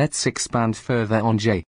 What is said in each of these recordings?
Let's expand further on J.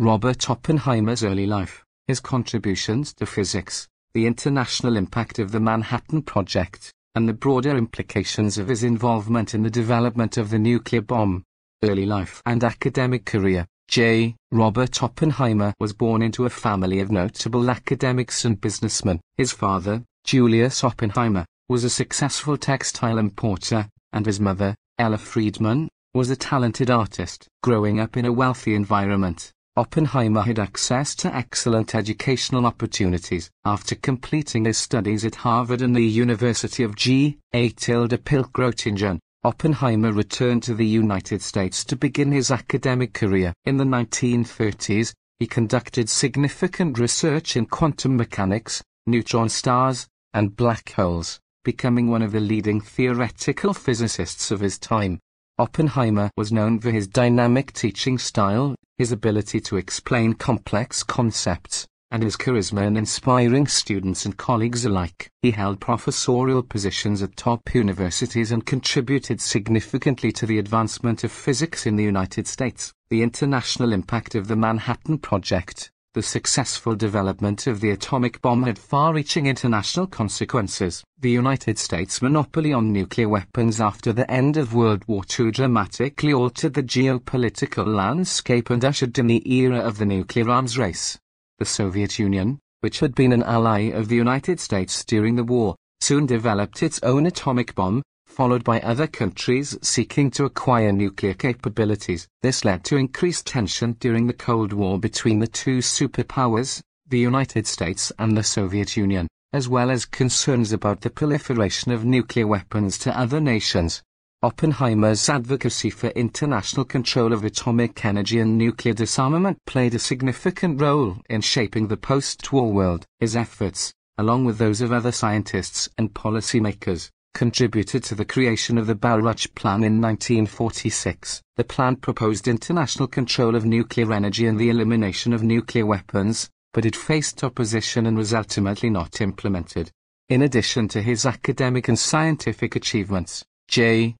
Robert Oppenheimer's early life, his contributions to physics, the international impact of the Manhattan Project, and the broader implications of his involvement in the development of the nuclear bomb. Early life and academic career J. Robert Oppenheimer was born into a family of notable academics and businessmen. His father, Julius Oppenheimer, was a successful textile importer, and his mother, Ella Friedman, was a talented artist. Growing up in a wealthy environment, Oppenheimer had access to excellent educational opportunities. After completing his studies at Harvard and the University of G. A. Tilde Pilch-Göttingen, Oppenheimer returned to the United States to begin his academic career. In the 1930s, he conducted significant research in quantum mechanics, neutron stars, and black holes, becoming one of the leading theoretical physicists of his time. Oppenheimer was known for his dynamic teaching style, his ability to explain complex concepts, and his charisma in inspiring students and colleagues alike. He held professorial positions at top universities and contributed significantly to the advancement of physics in the United States. The international impact of the Manhattan Project, the successful development of the atomic bomb had far-reaching international consequences. The United States' monopoly on nuclear weapons after the end of World War II dramatically altered the geopolitical landscape and ushered in the era of the nuclear arms race. The Soviet Union, which had been an ally of the United States during the war, soon developed its own atomic bomb, followed by other countries seeking to acquire nuclear capabilities. This led to increased tension during the Cold War between the two superpowers, the United States and the Soviet Union, as well as concerns about the proliferation of nuclear weapons to other nations. Oppenheimer's advocacy for international control of atomic energy and nuclear disarmament played a significant role in shaping the post-war world. His efforts, along with those of other scientists and policymakers, contributed to the creation of the Baruch Plan in 1946. The plan proposed international control of nuclear energy and the elimination of nuclear weapons, but it faced opposition and was ultimately not implemented. In addition to his academic and scientific achievements, J.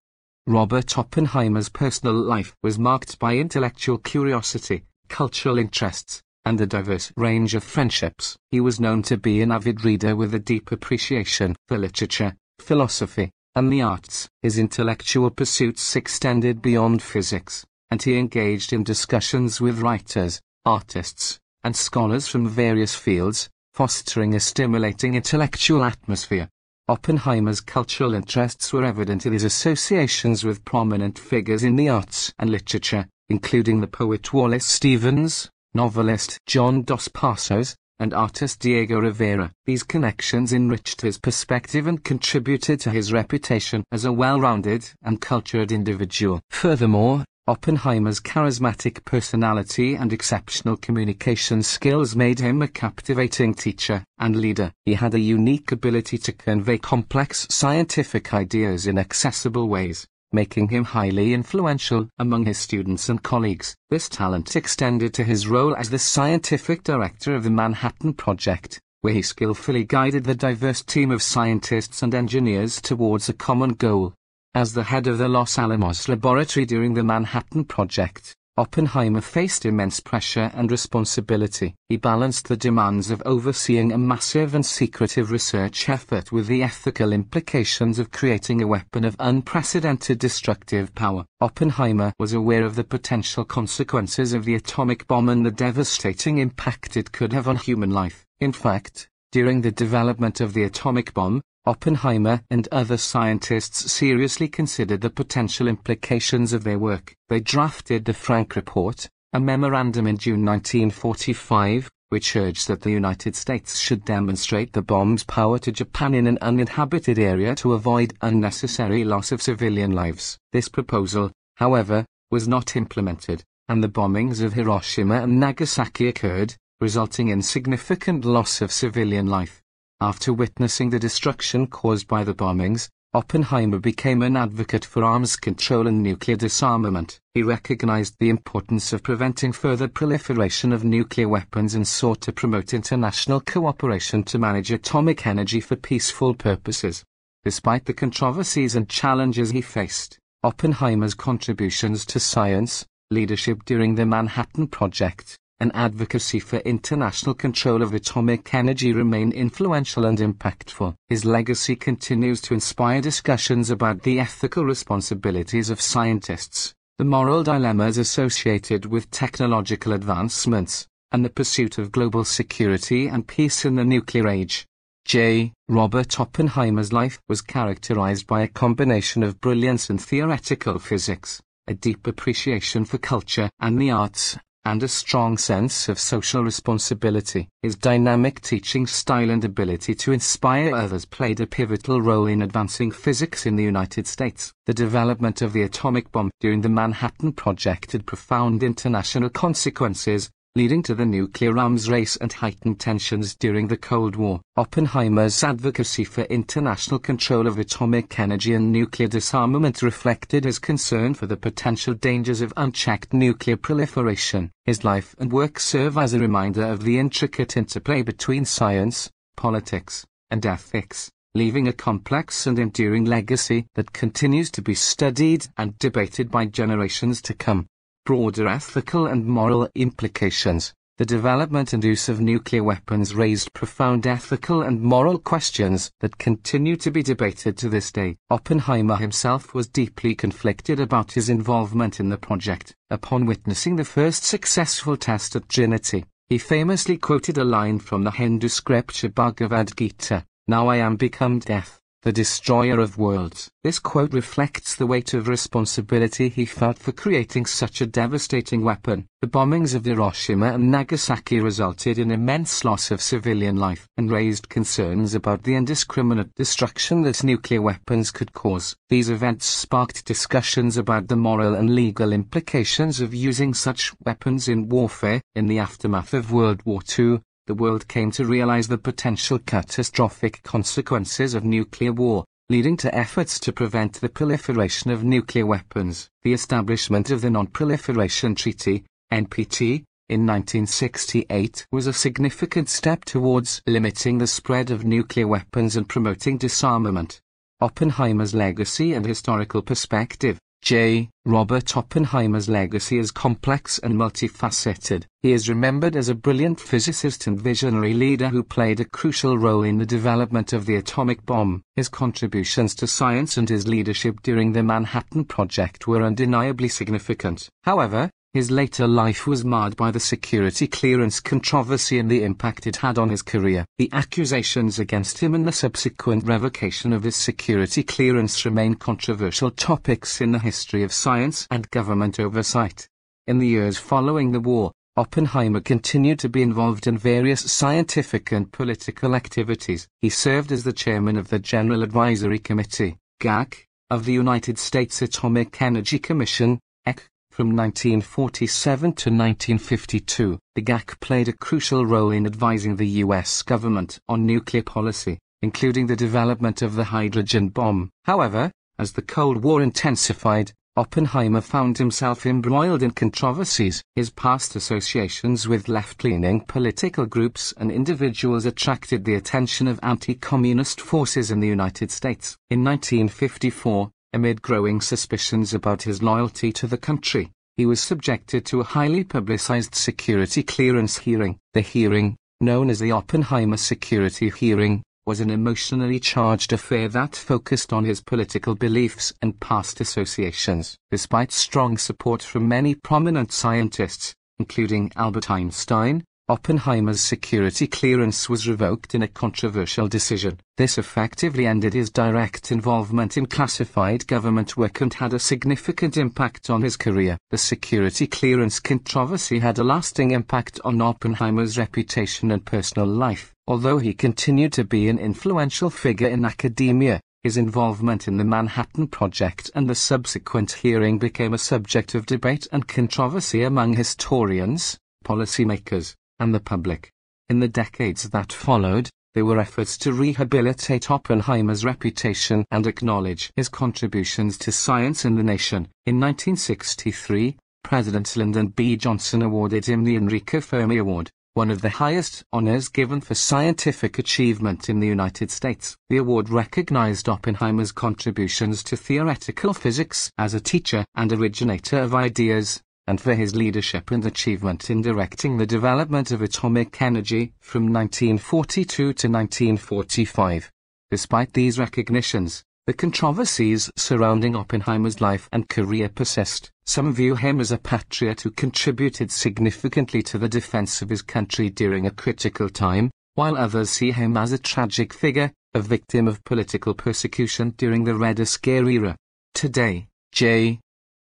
Robert Oppenheimer's personal life was marked by intellectual curiosity, cultural interests, and a diverse range of friendships. He was known to be an avid reader with a deep appreciation for literature, philosophy, and the arts. His intellectual pursuits extended beyond physics, and he engaged in discussions with writers, artists, and scholars from various fields, fostering a stimulating intellectual atmosphere. Oppenheimer's cultural interests were evident in his associations with prominent figures in the arts and literature, including the poet Wallace Stevens, novelist John Dos Passos, and artist Diego Rivera. These connections enriched his perspective and contributed to his reputation as a well-rounded and cultured individual. Furthermore, Oppenheimer's charismatic personality and exceptional communication skills made him a captivating teacher and leader. He had a unique ability to convey complex scientific ideas in accessible ways, making him highly influential among his students and colleagues. This talent extended to his role as the scientific director of the Manhattan Project, where he skillfully guided the diverse team of scientists and engineers towards a common goal. As the head of the Los Alamos laboratory during the Manhattan Project, Oppenheimer faced immense pressure and responsibility. He balanced the demands of overseeing a massive and secretive research effort with the ethical implications of creating a weapon of unprecedented destructive power. Oppenheimer was aware of the potential consequences of the atomic bomb and the devastating impact it could have on human life. In fact, during the development of the atomic bomb, Oppenheimer and other scientists seriously considered the potential implications of their work. They drafted the Frank Report, a memorandum in June 1945, which urged that the United States should demonstrate the bomb's power to Japan in an uninhabited area to avoid unnecessary loss of civilian lives. This proposal, however, was not implemented, and the bombings of Hiroshima and Nagasaki occurred, resulting in significant loss of civilian life. After witnessing the destruction caused by the bombings, Oppenheimer became an advocate for arms control and nuclear disarmament. He recognized the importance of preventing further proliferation of nuclear weapons and sought to promote international cooperation to manage atomic energy for peaceful purposes. Despite the controversies and challenges he faced, Oppenheimer's contributions to science, leadership during the Manhattan Project, and advocacy for international control of atomic energy remain influential and impactful. His legacy continues to inspire discussions about the ethical responsibilities of scientists, the moral dilemmas associated with technological advancements, and the pursuit of global security and peace in the nuclear age. J. Robert Oppenheimer's life was characterized by a combination of brilliance in theoretical physics, a deep appreciation for culture and the arts, and a strong sense of social responsibility. His dynamic teaching style and ability to inspire others played a pivotal role in advancing physics in the United States. The development of the atomic bomb during the Manhattan Project had profound international consequences, leading to the nuclear arms race and heightened tensions during the Cold War. Oppenheimer's advocacy for international control of atomic energy and nuclear disarmament reflected his concern for the potential dangers of unchecked nuclear proliferation. His life and work serve as a reminder of the intricate interplay between science, politics, and ethics leaving a complex and enduring legacy that continues to be studied and debated by generations to come broader ethical and moral implications. The development and use of nuclear weapons raised profound ethical and moral questions that continue to be debated to this day. Oppenheimer himself was deeply conflicted about his involvement in the project. Upon witnessing the first successful test at Trinity, he famously quoted a line from the Hindu scripture Bhagavad Gita, Now I am become death the destroyer of worlds. This quote reflects the weight of responsibility he felt for creating such a devastating weapon. The bombings of Hiroshima and Nagasaki resulted in immense loss of civilian life and raised concerns about the indiscriminate destruction that nuclear weapons could cause. These events sparked discussions about the moral and legal implications of using such weapons in warfare. In the aftermath of World War II, the world came to realize the potential catastrophic consequences of nuclear war, leading to efforts to prevent the proliferation of nuclear weapons. The establishment of the Non-Proliferation Treaty, NPT, in 1968 was a significant step towards limiting the spread of nuclear weapons and promoting disarmament. Oppenheimer's legacy and historical perspective J. Robert Oppenheimer's legacy is complex and multifaceted. He is remembered as a brilliant physicist and visionary leader who played a crucial role in the development of the atomic bomb. His contributions to science and his leadership during the Manhattan Project were undeniably significant. However, his later life was marred by the security clearance controversy and the impact it had on his career. The accusations against him and the subsequent revocation of his security clearance remain controversial topics in the history of science and government oversight. In the years following the war, Oppenheimer continued to be involved in various scientific and political activities. He served as the chairman of the General Advisory Committee, GAC, of the United States Atomic Energy Commission, EC, from 1947 to 1952, the GAC played a crucial role in advising the US government on nuclear policy, including the development of the hydrogen bomb. However, as the Cold War intensified, Oppenheimer found himself embroiled in controversies. His past associations with left-leaning political groups and individuals attracted the attention of anti-communist forces in the United States. In 1954, Amid growing suspicions about his loyalty to the country, he was subjected to a highly publicized security clearance hearing. The hearing, known as the Oppenheimer Security Hearing, was an emotionally charged affair that focused on his political beliefs and past associations. Despite strong support from many prominent scientists, including Albert Einstein, Oppenheimer's security clearance was revoked in a controversial decision. This effectively ended his direct involvement in classified government work and had a significant impact on his career. The security clearance controversy had a lasting impact on Oppenheimer's reputation and personal life. Although he continued to be an influential figure in academia, his involvement in the Manhattan Project and the subsequent hearing became a subject of debate and controversy among historians, policymakers, and the public. In the decades that followed, there were efforts to rehabilitate Oppenheimer's reputation and acknowledge his contributions to science and the nation. In 1963, President Lyndon B. Johnson awarded him the Enrico Fermi Award, one of the highest honors given for scientific achievement in the United States. The award recognized Oppenheimer's contributions to theoretical physics as a teacher and originator of ideas and for his leadership and achievement in directing the development of atomic energy from 1942 to 1945. Despite these recognitions, the controversies surrounding Oppenheimer's life and career persist. Some view him as a patriot who contributed significantly to the defense of his country during a critical time, while others see him as a tragic figure, a victim of political persecution during the Red Scare era. Today, J.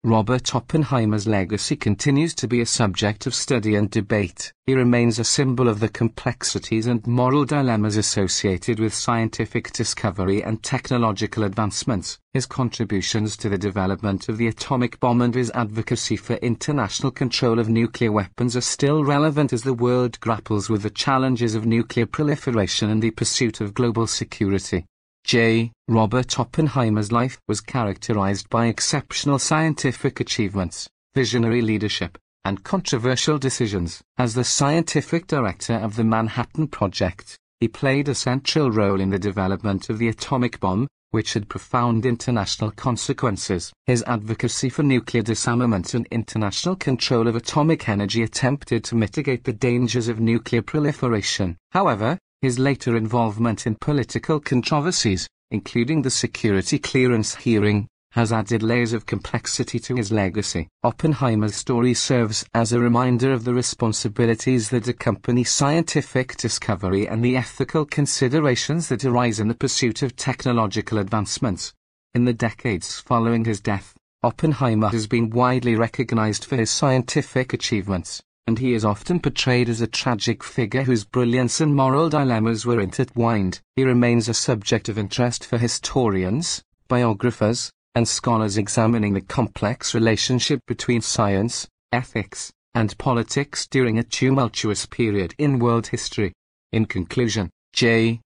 Robert Oppenheimer's legacy continues to be a subject of study and debate. He remains a symbol of the complexities and moral dilemmas associated with scientific discovery and technological advancements. His contributions to the development of the atomic bomb and his advocacy for international control of nuclear weapons are still relevant as the world grapples with the challenges of nuclear proliferation and the pursuit of global security. J. Robert Oppenheimer's life was characterized by exceptional scientific achievements, visionary leadership, and controversial decisions. As the scientific director of the Manhattan Project, he played a central role in the development of the atomic bomb, which had profound international consequences. His advocacy for nuclear disarmament and international control of atomic energy attempted to mitigate the dangers of nuclear proliferation. However, his later involvement in political controversies, including the security clearance hearing, has added layers of complexity to his legacy. Oppenheimer's story serves as a reminder of the responsibilities that accompany scientific discovery and the ethical considerations that arise in the pursuit of technological advancements. In the decades following his death, Oppenheimer has been widely recognized for his scientific achievements and he is often portrayed as a tragic figure whose brilliance and moral dilemmas were intertwined. He remains a subject of interest for historians, biographers, and scholars examining the complex relationship between science, ethics, and politics during a tumultuous period in world history. In conclusion, J.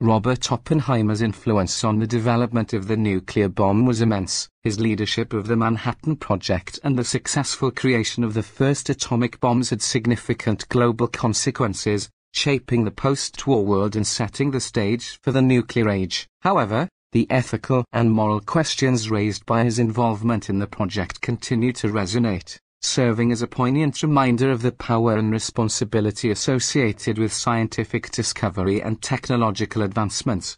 Robert Oppenheimer's influence on the development of the nuclear bomb was immense. His leadership of the Manhattan Project and the successful creation of the first atomic bombs had significant global consequences, shaping the post-war world and setting the stage for the nuclear age. However, the ethical and moral questions raised by his involvement in the project continue to resonate serving as a poignant reminder of the power and responsibility associated with scientific discovery and technological advancements.